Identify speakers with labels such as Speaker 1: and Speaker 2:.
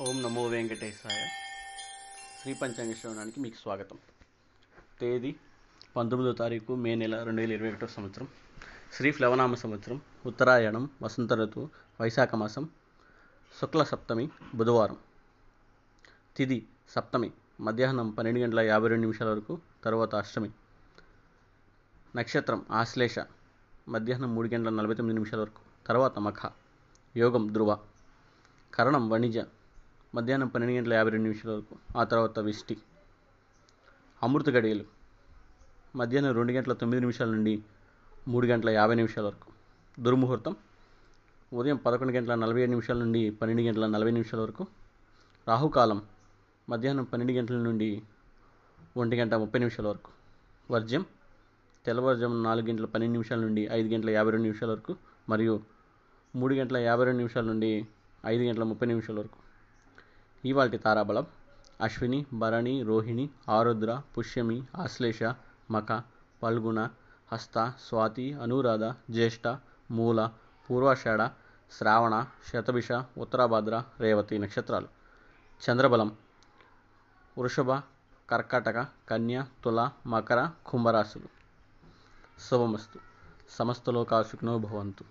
Speaker 1: ఓం నమో వెంకటేశాయ. శ్రీ పంచాంగ శ్రవణానికి మీకు స్వాగతం. తేదీ పంతొమ్మిదో తారీఖు మే నెల రెండు వేల ఇరవై ఒకటో సంవత్సరం. శ్రీ ప్లవనామ సంవత్సరం ఉత్తరాయణం వసంత ఋతువు వైశాఖ మాసం శుక్ల సప్తమి బుధవారం. తిది సప్తమి మధ్యాహ్నం పన్నెండు గంటల యాభై రెండు నిమిషాల వరకు తర్వాత అష్టమి. నక్షత్రం ఆశ్లేష మధ్యాహ్నం మూడు గంటల నలభై తొమ్మిది నిమిషాల వరకు తర్వాత మఖ యోగం ధ్రువ. కరణం వణిజ మధ్యాహ్నం పన్నెండు గంటల యాభై రెండు నిమిషాల వరకు. ఆ తర్వాత విష్టి. అమృత గడియలు. మధ్యాహ్నం రెండు గంటల తొమ్మిది నిమిషాల నుండి మూడు గంటల యాభై నిమిషాల వరకు. దుర్ముహూర్తం. ఉదయం పదకొండు గంటల నలభై ఏడు నిమిషాల నుండి పన్నెండు గంటల నలభై నిమిషాల వరకు. రాహుకాలం. మధ్యాహ్నం పన్నెండు గంటల నుండి ఒంటి గంట ముప్పై నిమిషాల వరకు. వర్జ్యం. తెల్లవారుజామున నాలుగు గంటల పన్నెండు నిమిషాల నుండి ఐదు గంటల యాభై రెండు నిమిషాల వరకు. మరియు మూడు గంటల యాభై రెండు నిమిషాల నుండి ఐదు గంటల ముప్పై నిమిషాల వరకు. ఇవాళ తారాబలం. అశ్విని భరణి రోహిణి ఆరుద్ర పుష్యమి ఆశ్లేష మక పల్గుణ హస్త స్వాతి అనురాధ జ్యేష్ఠ మూల పూర్వాషాఢ శ్రావణ శతభిష ఉత్తరాభాద్ర రేవతి నక్షత్రాలు. చంద్రబలం. వృషభ కర్కాటక కన్య తుల మకర కుంభరాశులు. శుభమస్తు. సమస్తలోకాశుకునో భవంతు.